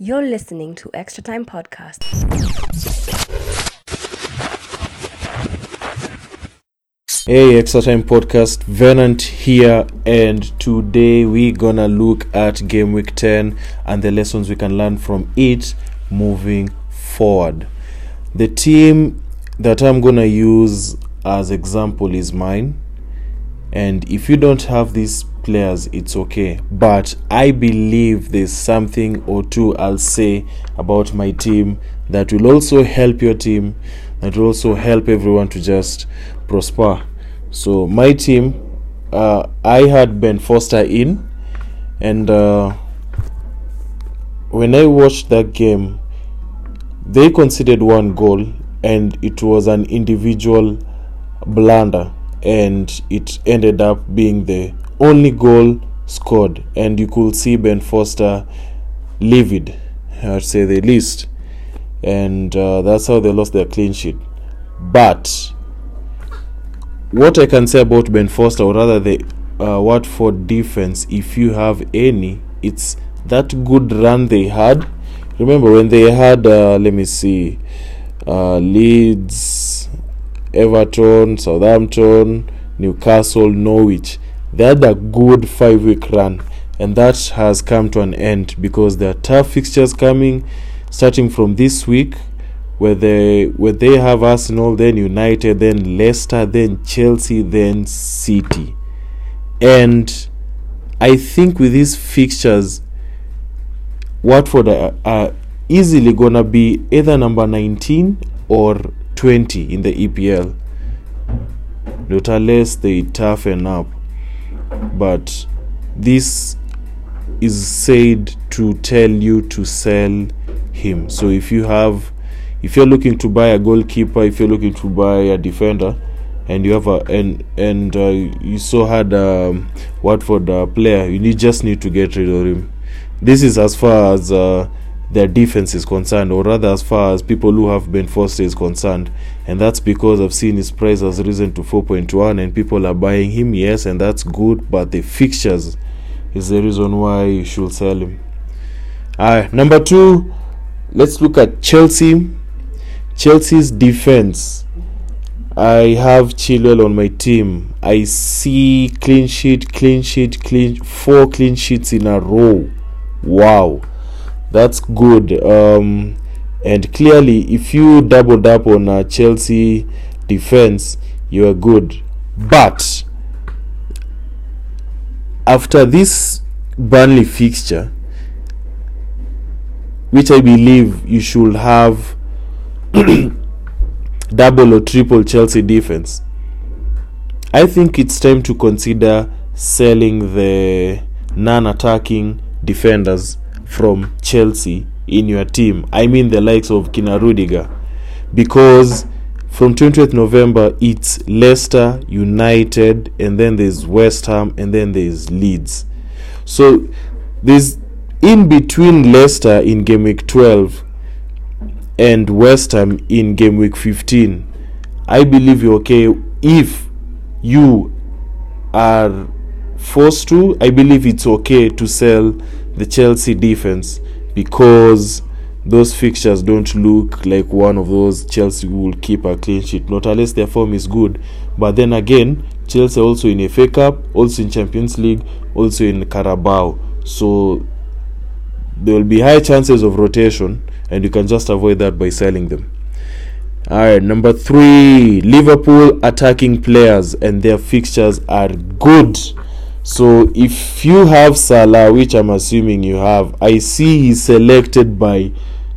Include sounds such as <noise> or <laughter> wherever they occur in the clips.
You're listening to Extra Time Podcast. Hey, Extra Time Podcast, Venant here, and today we're gonna look at Game Week 10 and the lessons we can learn from it moving forward. The team that I'm gonna use as example is mine, and if you don't have these players, it's okay. But I believe there's something or two I'll say about my team that will also help your team, that will also help everyone to just prosper. So my team, uh, I had Ben Foster in, and uh, when I watched that game, they conceded one goal, and it was an individual blunder, and it ended up being the only goal scored, and you could see Ben Foster livid, I'd say the least, and uh, that's how they lost their clean sheet. But what I can say about Ben Foster, or rather the uh, Watford defense, if you have any, it's that good run they had. Remember when they had, uh, let me see, uh, Leeds, Everton, Southampton, Newcastle, Norwich. They had a good five week run, and that has come to an end because there are tough fixtures coming starting from this week where they where they have Arsenal, then United, then Leicester, then Chelsea, then City. And I think with these fixtures, Watford are, are easily gonna be either number 19 or 20 in the EPL. Not unless they toughen up. But this is said to tell you to sell him. So if you have if you're looking to buy a goalkeeper, if you're looking to buy a defender, and you have a and and uh, you so had um, Watford uh, player, you need just need to get rid of him. This is as far as uh, their defense is concerned, or rather as far as people who have Ben Foster is concerned, and that's because I've seen his price has risen to 4.1, and people are buying him. Yes, and that's good, but the fixtures is the reason why you should sell him. Alright, number two, let's look at Chelsea. Chelsea's defense. I have Chilwell on my team. I see clean sheet, clean sheet, clean four clean sheets in a row. Wow, that's good. Um, and clearly, if you doubled up on a Chelsea defense, you are good. But after this Burnley fixture, which I believe you should have <clears throat> double or triple Chelsea defense. I think it's time to consider selling the non attacking defenders from Chelsea in your team. I mean, the likes of Kina Rudiger. Because from 20th November, it's Leicester, United, and then there's West Ham, and then there's Leeds. So there's in between Leicester in game week 12 and West Ham in game week 15. I believe you're okay if you are forced to. I believe it's okay to sell the Chelsea defense because those fixtures don't look like one of those Chelsea will keep a clean sheet, not unless their form is good. But then again, Chelsea also in FA Cup, also in Champions League, also in Carabao. So there will be high chances of rotation and you can just avoid that by selling them. Alright, number three, Liverpool attacking players and their fixtures are good. So if you have Salah, which I'm assuming you have, I see he's selected by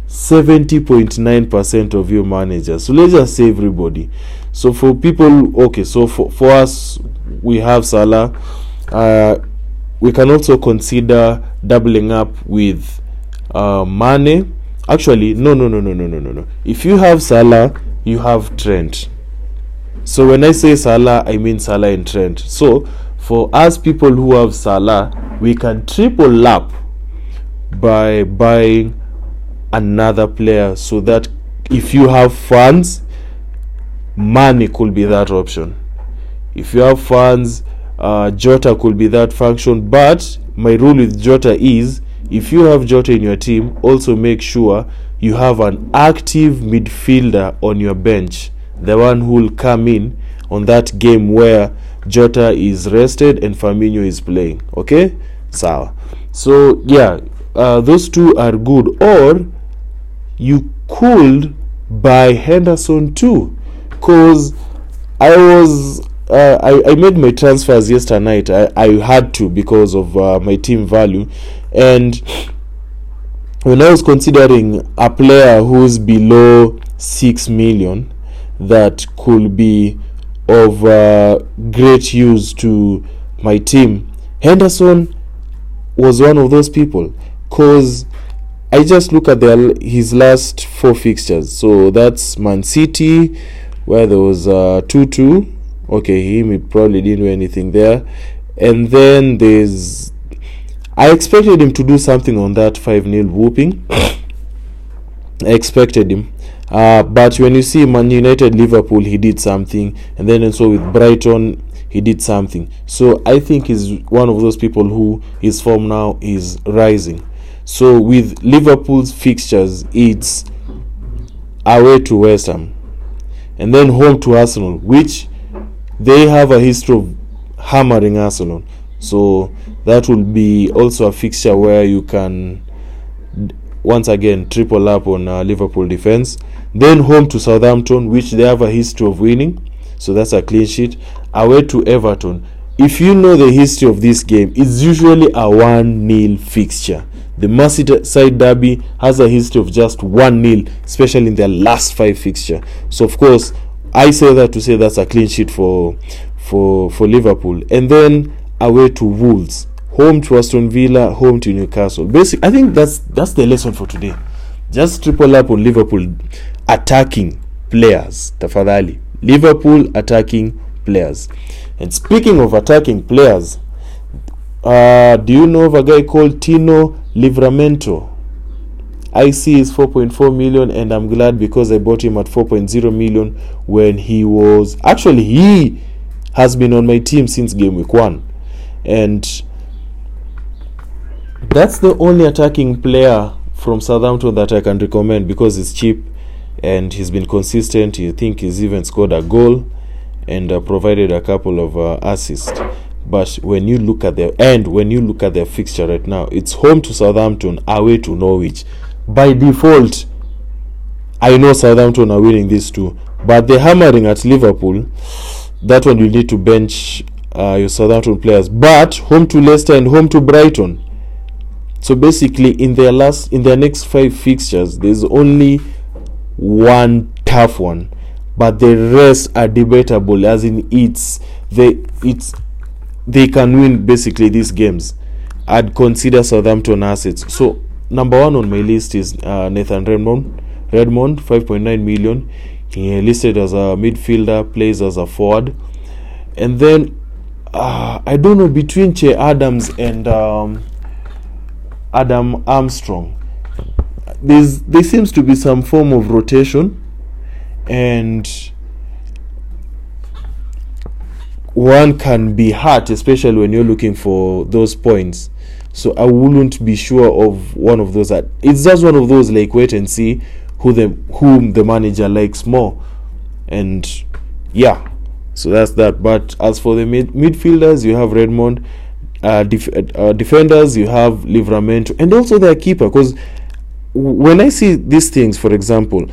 70.9% of your managers. So let's just say everybody. So for people, okay, so for, for us, we have Salah. Uh, we can also consider doubling up with uh, Mane Actually, no, no, no, no, no, no, no, no. If you have Salah, you have Trent. So when I say Salah, I mean Salah and Trent. So for us people who have Salah, we can triple lap by buying another player so that if you have funds, Mane could be that option. If you have funds, uh, Jota could be that function. But my rule with Jota is if you have Jota in your team, also make sure you have an active midfielder on your bench, the one who will come in on that game where Jota is rested and Firmino is playing. Okay, so so yeah, uh, those two are good. Or you could buy Henderson too, cause I was uh, I, I made my transfers yesterday night. I, I had to because of uh, my team value. And when I was considering a player who's below 6 million that could be of uh, great use to my team, Henderson was one of those people. Because I just look at their, his last four fixtures. So that's Man City, where there was 2 uh, 2 okay him he probably didn't do anything there and then there's I expected him to do something on that 5 0 whooping <coughs> I expected him uh, but when you see Man United Liverpool he did something and then also with Brighton he did something so I think he's one of those people who his form now is rising so with Liverpool's fixtures it's away to West Ham and then home to Arsenal which they have a history of hammering Arsenal. So that will be also a fixture where you can once again triple up on uh, Liverpool defense. Then home to Southampton, which they have a history of winning. So that's a clean sheet. Away to Everton. If you know the history of this game, it's usually a 1 0 fixture. The Merseyside Derby has a history of just 1 0, especially in their last five fixture. So, of course, I say that to say that's a clean sheet for for for Liverpool, and then away to Wolves, home to Aston Villa, home to Newcastle. Basic, I think that's that's the lesson for today. Just triple up on Liverpool attacking players. Tafadhali, Liverpool attacking players. And speaking of attacking players, uh, do you know of a guy called Tino Livramento? I see is 4.4 million, and I'm glad because I bought him at 4.0 million when he was actually he has been on my team since game week one, and that's the only attacking player from Southampton that I can recommend because it's cheap and he's been consistent. You think he's even scored a goal and uh, provided a couple of uh, assists. But when you look at their and when you look at their fixture right now, it's home to Southampton, away to Norwich by default, I know Southampton are winning this too. But the hammering at Liverpool, that one you need to bench uh, your Southampton players. But home to Leicester and home to Brighton. So basically, in their last, in their next five fixtures, there's only one tough one, but the rest are debatable. As in, it's they it's they can win basically these games. I'd consider Southampton assets. So number one on my list is uh, Nathan Redmond. Redmond, 5.9 million. He listed as a midfielder, plays as a forward. And then uh, I don't know between Che Adams and um, Adam Armstrong. There's there seems to be some form of rotation, and one can be hurt, especially when you're looking for those points. So I wouldn't be sure of one of those. It's just one of those like wait and see who the whom the manager likes more, and yeah. So that's that. But as for the mid- midfielders, you have Redmond. Uh, def- uh, defenders, you have Livramento, and also their keeper. Because when I see these things, for example,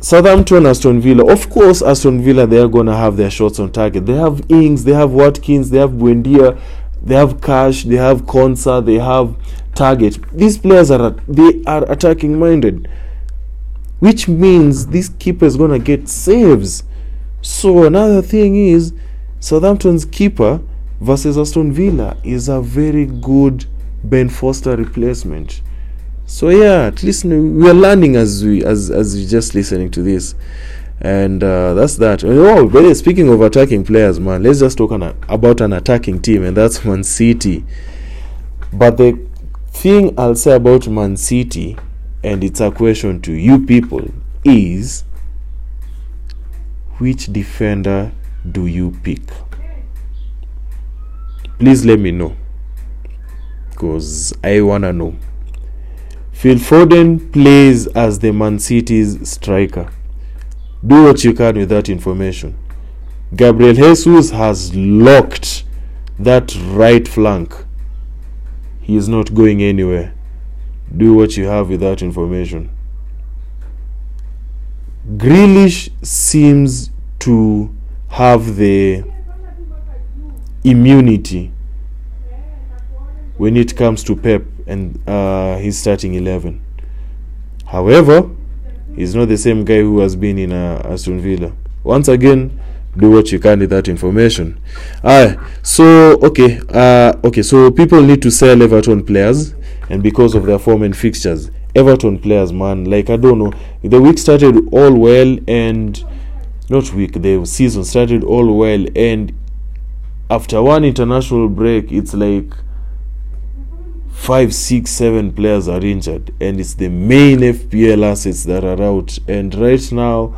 Southampton, Aston Villa. Of course, Aston Villa they are gonna have their shots on target. They have Ings, they have Watkins, they have Buendia, they have Cash, they have Konsa, they have Targett. These players are they are attacking minded, which means this keeper is gonna get saves. So another thing is Southampton's keeper versus Aston Villa is a very good Ben Foster replacement. So yeah, at least we are learning as we as as we just listening to this and uh, that's that. Oh, but speaking of attacking players, man, let's just talk an, about an attacking team, and that's Man City. But the thing I'll say about Man City, and it's a question to you people, is which defender do you pick? Please let me know, because I wanna know. Phil Foden plays as the Man City's striker. Do what you can with that information. Gabriel Jesus has locked that right flank. He is not going anywhere. Do what you have with that information. Grealish seems to have the immunity when it comes to Pep and uh, his starting 11. However, he's not the same guy who has been in uh, Aston Villa. Once again, do what you can with that information. Alright, so okay, uh, okay, so people need to sell Everton players, and because of their form and fixtures, Everton players, man, like I don't know, the week started all well, and not week, the season started all well, and after one international break, it's like five, six, seven players are injured, and it's the main FPL assets that are out. And right now,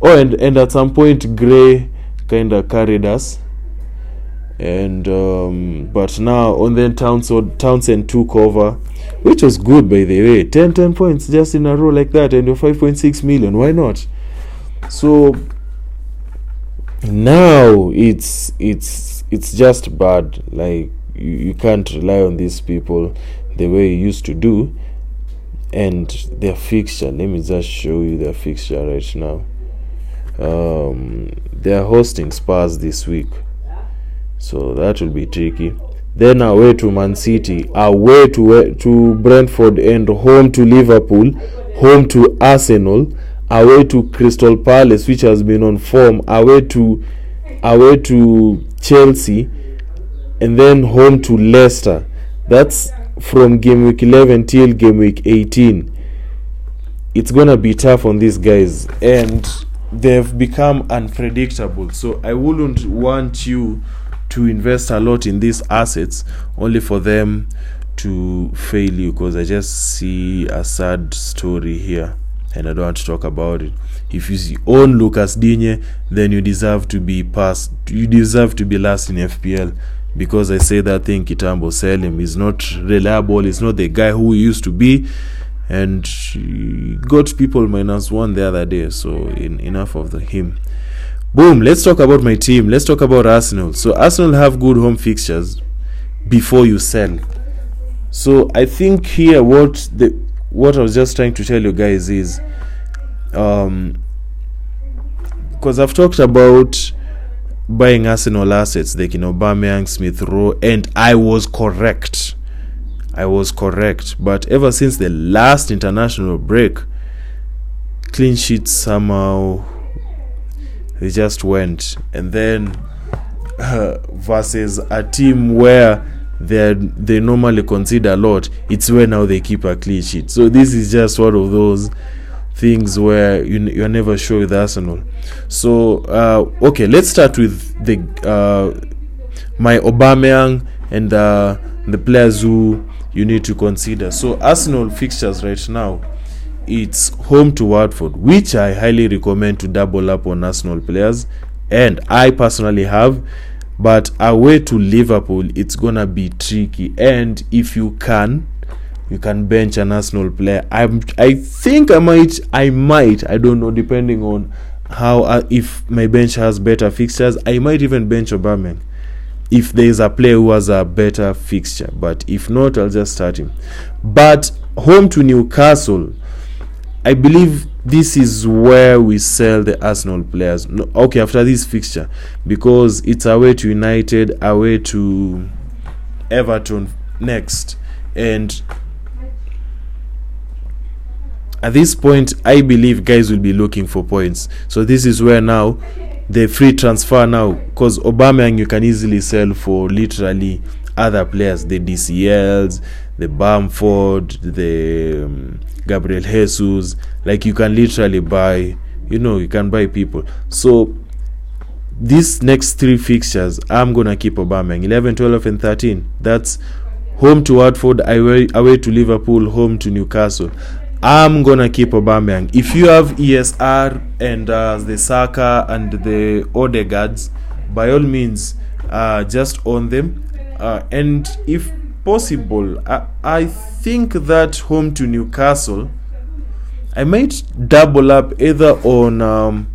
oh, and and at some point, Gray kind of carried us, and um, but now on then Townsend Townsend took over, which was good by the way. 10, 10 points just in a row like that, and you're five point six million. Why not? So now it's it's it's just bad like you, you can't rely on these people the way you used to do. And their fixture let me just show you their fixture right now. Um, they are hosting Spurs this week. So that will be tricky. Then away to Man City away to to Brentford and home to Liverpool home to Arsenal away to Crystal Palace which has been on form away to away to Chelsea and then home to Leicester. That's from game week 11 till game week 18. It's gonna be tough on these guys, and they've become unpredictable. So I wouldn't want you to invest a lot in these assets only for them to fail you because I just see a sad story here and I don't want to talk about it. If you own Lucas Digne, then you deserve to be passed. You deserve to be last in FPL because I say that thing Kitambo sell him. He's not reliable. He's not the guy who he used to be, and got people minus one the other day. So in, enough of the him. Boom. Let's talk about my team. Let's talk about Arsenal. So Arsenal have good home fixtures before you sell. So I think here what the what I was just trying to tell you guys is um because I've talked about buying Arsenal assets like you know Aubameyang, Smith Rowe, and I was correct. I was correct. But ever since the last international break, clean sheets somehow they just went, and then uh, <laughs> versus a team where they they normally consider a lot, it's where now they keep a clean sheet. So this is just one of those things where you you're never sure with Arsenal. So uh, okay, let's start with the uh, my Aubameyang and uh, the players who you need to consider. So Arsenal fixtures right now, it's home to Watford, which I highly recommend to double up on Arsenal players, and I personally have. But away to Liverpool, it's gonna be tricky, and if you can, you can bench an Arsenal player. I'm I think I might I might I don't know depending on how uh, if my bench has better fixtures. I might even bench Aubameyang if there is a player who has a better fixture. But if not I'll just start him. But home to Newcastle I believe this is where we sell the Arsenal players. No, okay after this fixture because it's away to United away to Everton next. And at this point i believe guys will be looking for points. So this is where now the free transfer now because Aubameyang you can easily sell for literally other players the DCLs the Bamford the um, Gabriel Jesus. Like you can literally buy you know you can buy people. So these next three fixtures I'm gonna keep Aubameyang 11 12 and 13 that's home to Watford away, away to Liverpool home to Newcastle I'm gonna keep Aubameyang. If you have ESR and uh, the Saka and the Odegaards, by all means, uh, just own them. Uh, and if possible. I, I think that home to Newcastle, I might double up either on. Um,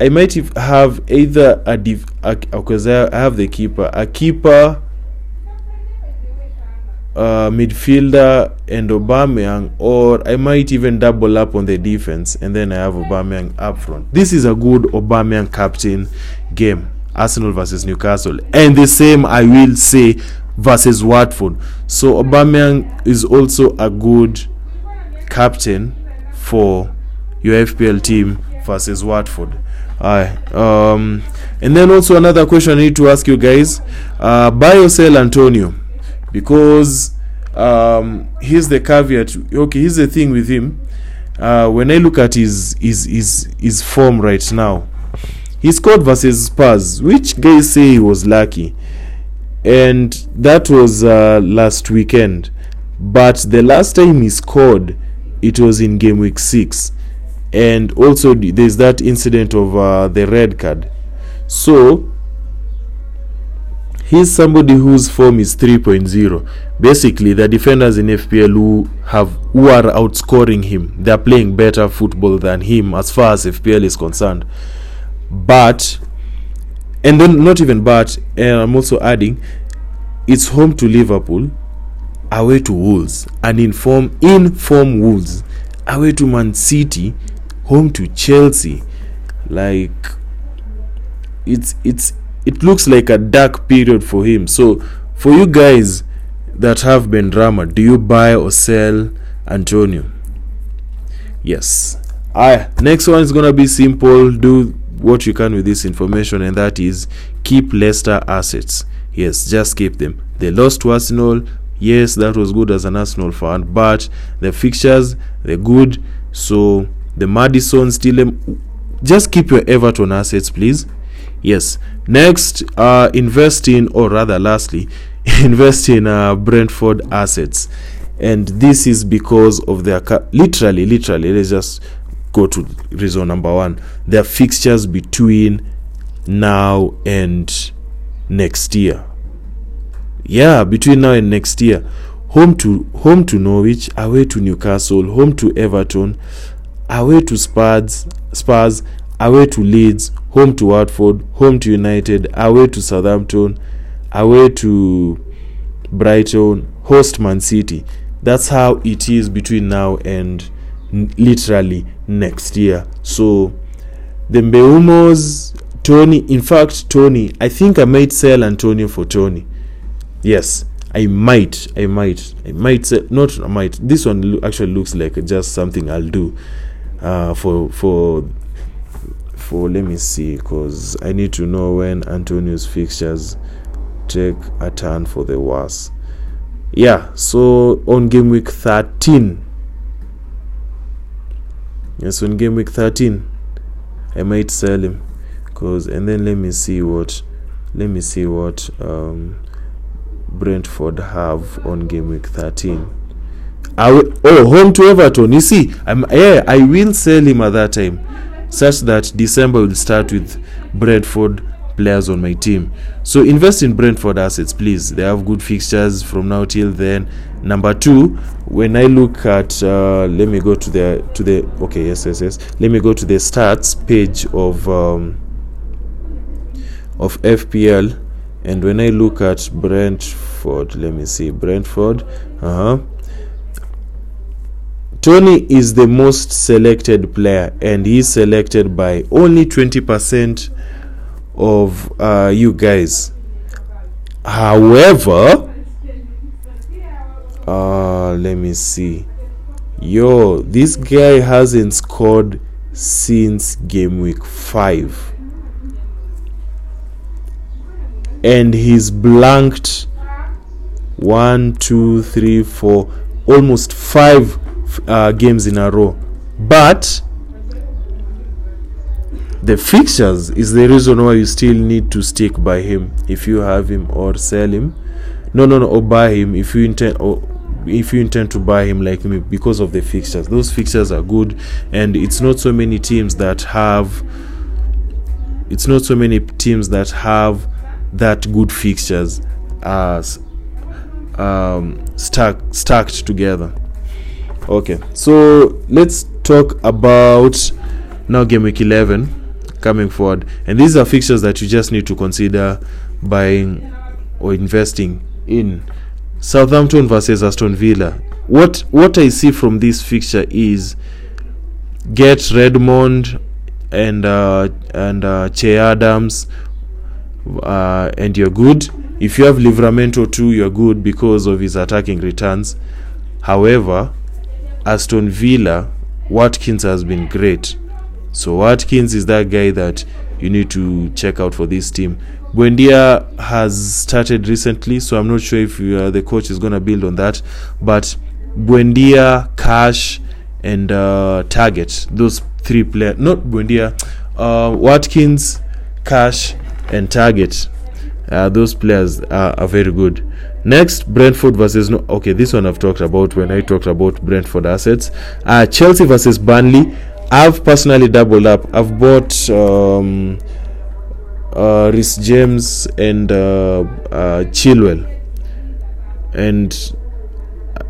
I might have either a div because I I have the keeper, a keeper, uh, midfielder, and Aubameyang, or I might even double up on the defense, and then I have Aubameyang up front. This is a good Aubameyang captain game. Arsenal versus Newcastle, and the same I will say versus Watford. So Aubameyang is also a good captain for your FPL team versus Watford. Aye. Um, and then also another question I need to ask you guys: uh, buy or sell Antonio? Because um, here's the caveat. Okay, here's the thing with him. Uh, when I look at his his his his form right now, he scored versus Spurs, which guys say he was lucky, and that was uh, last weekend. But the last time he scored, it was in game week six, and also there's that incident of uh, the red card. So he's somebody whose form is 3.0 basically the defenders in fpl who have who are outscoring him they're playing better football than him as far as fpl is concerned. But and then not even but and i'm also adding it's home to liverpool away to wolves and in form in form wolves away to man city home to chelsea. Like it's it's it looks like a dark period for him. So for you guys that have been drama, do you buy or sell Antonio? Yes. Alright, next one is gonna be simple. Do what you can with this information, and that is keep Leicester assets. Yes, just keep them. They lost to Arsenal. Yes, that was good as an Arsenal fan, but the fixtures they're good. So the Maddison still just keep your Everton assets, please. Yes. Next, uh, invest in, or rather, lastly, <laughs> invest in uh, Brentford assets, and this is because of their literally, literally. Let's just go to reason number one: their fixtures between now and next year. Yeah, between now and next year. Home to home to Norwich, away to Newcastle, home to Everton, away to Spurs, Spurs, away to Leeds, home to Watford, home to United, away to Southampton, away to Brighton, host Man City. That's how it is between now and n- literally next year. So the Mbeumos, Toney, in fact, Toney, I think I might sell Antonio for Toney. Yes, I might, I might, I might sell, not I might. This one lo- actually looks like just something I'll do uh, for for for let me see because I need to know when Antonio's fixtures take a turn for the worse. Yeah, so on game week 13. Yes, on game week 13, I might sell him because and then let me see what let me see what um Brentford have on game week 13. I will, oh, home to Everton. You see, I'm yeah, I will sell him at that time, such that December will start with Brentford players on my team. So invest in Brentford assets, please. They have good fixtures from now till then. Number two, when I look at, uh, let me go to the to the okay, yes, yes, yes. Let me go to the stats page of um, of FPL, and when I look at Brentford, let me see Brentford. Uh huh. Toney is the most selected player, and he's selected by only 20% of uh, you guys. However, uh, let me see. Yo, this guy hasn't scored since game week 5. And he's blanked one, two, three, four, almost five uh, games in a row. But the fixtures is the reason why you still need to stick by him if you have him or sell him. No, no, no, or buy him if you intend or if you intend to buy him like me because of the fixtures. Those fixtures are good, and it's not so many teams that have. It's not so many teams that have that good fixtures as um, stack, stacked together. Okay, so let's talk about now game week 11 coming forward, and these are fixtures that you just need to consider buying or investing in. Southampton versus Aston Villa. What what I see from this fixture is get Redmond and uh, and uh, Che Adams, uh, and you're good. If you have Livramento too, you're good because of his attacking returns. However, Aston Villa, Watkins has been great. So Watkins is that guy that you need to check out for this team. Buendia has started recently, so I'm not sure if uh, the coach is going to build on that. But Buendia, Cash, and uh, Targett, those three players, not Buendia, uh, Watkins, Cash, and Targett. Uh, those players are, are very good. Next, Brentford versus no. Okay, this one I've talked about when I talked about Brentford assets. Uh, Chelsea versus Burnley. I've personally doubled up. I've bought um, uh, Reece James and uh, uh, Chilwell, and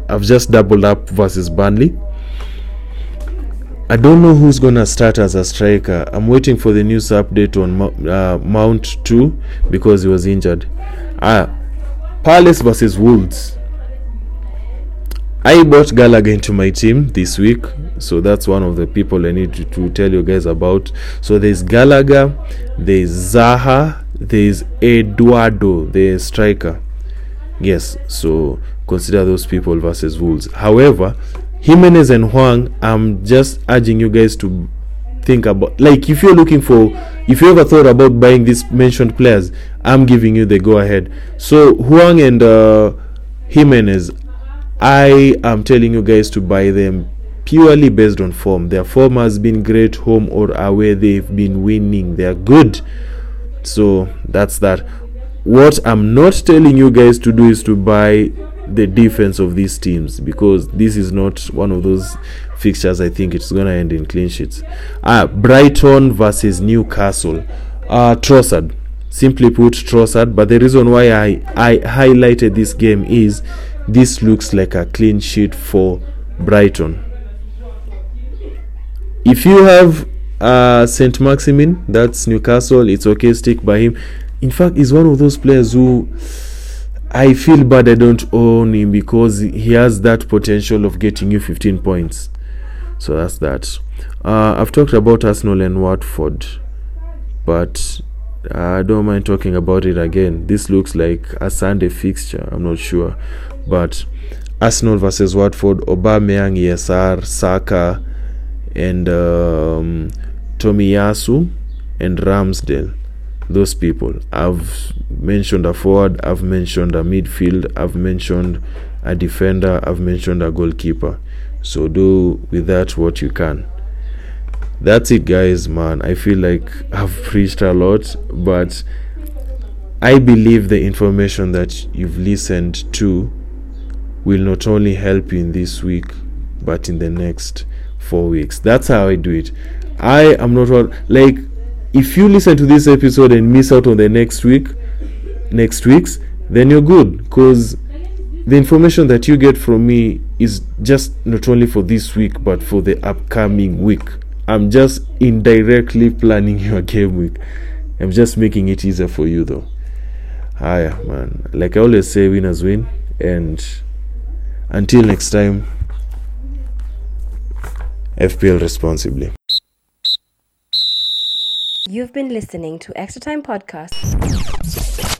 I've just doubled up versus Burnley. I don't know who's gonna start as a striker. I'm waiting for the news update on uh, Mount 2 because he was injured. Ah, Palace versus Wolves. I bought Gallagher into my team this week, so that's one of the people I need to, to tell you guys about. So there's Gallagher, there's Zaha, there's Edouard, the striker. Yes, so consider those people versus Wolves. However, Jimenez and Hwang, I'm just urging you guys to think about like if you're looking for if you ever thought about buying these mentioned players, I'm giving you the go ahead. So Hwang and uh, Jimenez, I am telling you guys to buy them purely based on form. Their form has been great, home or away. They've been winning. They're good. So that's that. What I'm not telling you guys to do is to buy the defense of these teams because this is not one of those fixtures I think it's gonna end in clean sheets. Ah, Brighton versus Newcastle. Uh Trossard. Simply put, Trossard. But the reason why I, I highlighted this game is this looks like a clean sheet for Brighton. If you have uh, Saint Maximin, that's Newcastle, it's okay, stick by him. In fact, he's one of those players who I feel bad I don't own him because he has that potential of getting you 15 points. So that's that. Uh, I've talked about Arsenal and Watford, but I don't mind talking about it again. This looks like a Sunday fixture. I'm not sure, but Arsenal versus Watford, Aubameyang, ESR, Saka, and um, Tomiyasu and Ramsdale. Those people. I've mentioned a forward. I've mentioned a midfield. I've mentioned a defender. I've mentioned a goalkeeper. So do with that what you can. That's it guys man. I feel like i've <laughs> preached a lot but i believe the information that you've listened to will not only help you in this week but in the next four weeks. That's how i do it. I am not like if you listen to this episode and miss out on the next week next weeks then you're good because the information that you get from me is just not only for this week but for the upcoming week I'm just indirectly planning <laughs> your game week. I'm just making it easier for you though. Hiya, man. Like I always say, winners win. And until next time, FPL responsibly. You've been listening to Extra Time Podcast.